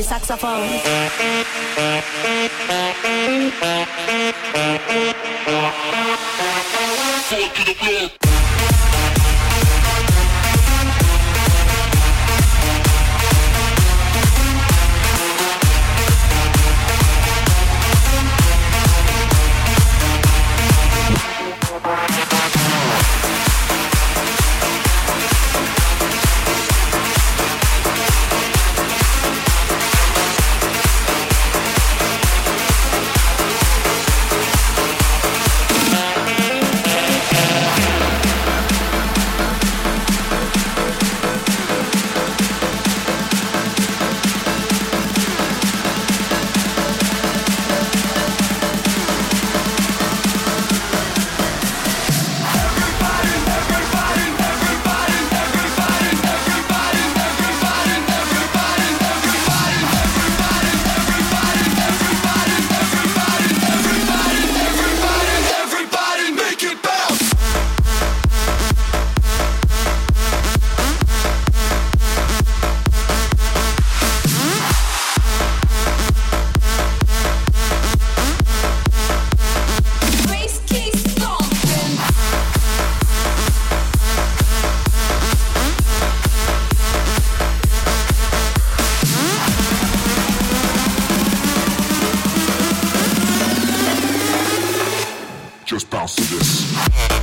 the saxophone. Bounce to this.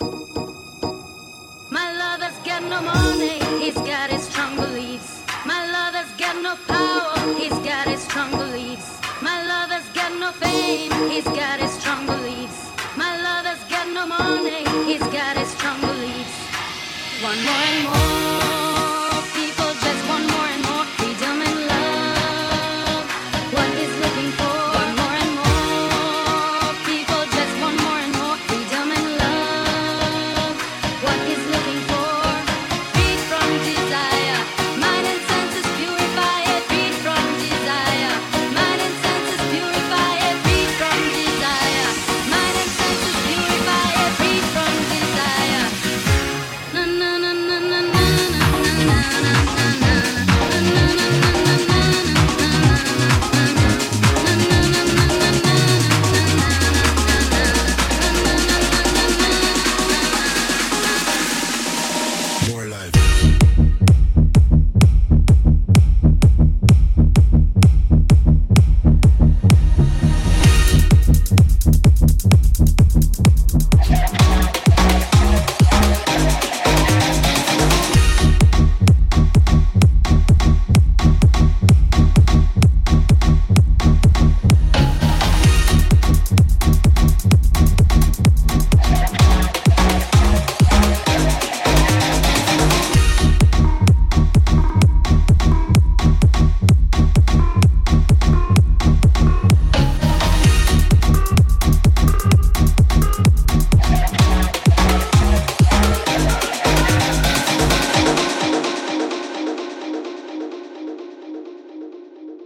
My love has got no money, he's got his strong beliefs. My love has got no power, he's got his strong beliefs. My love has got no fame, he's got his strong beliefs. My love has got no money, he's got his strong beliefs. One more and more.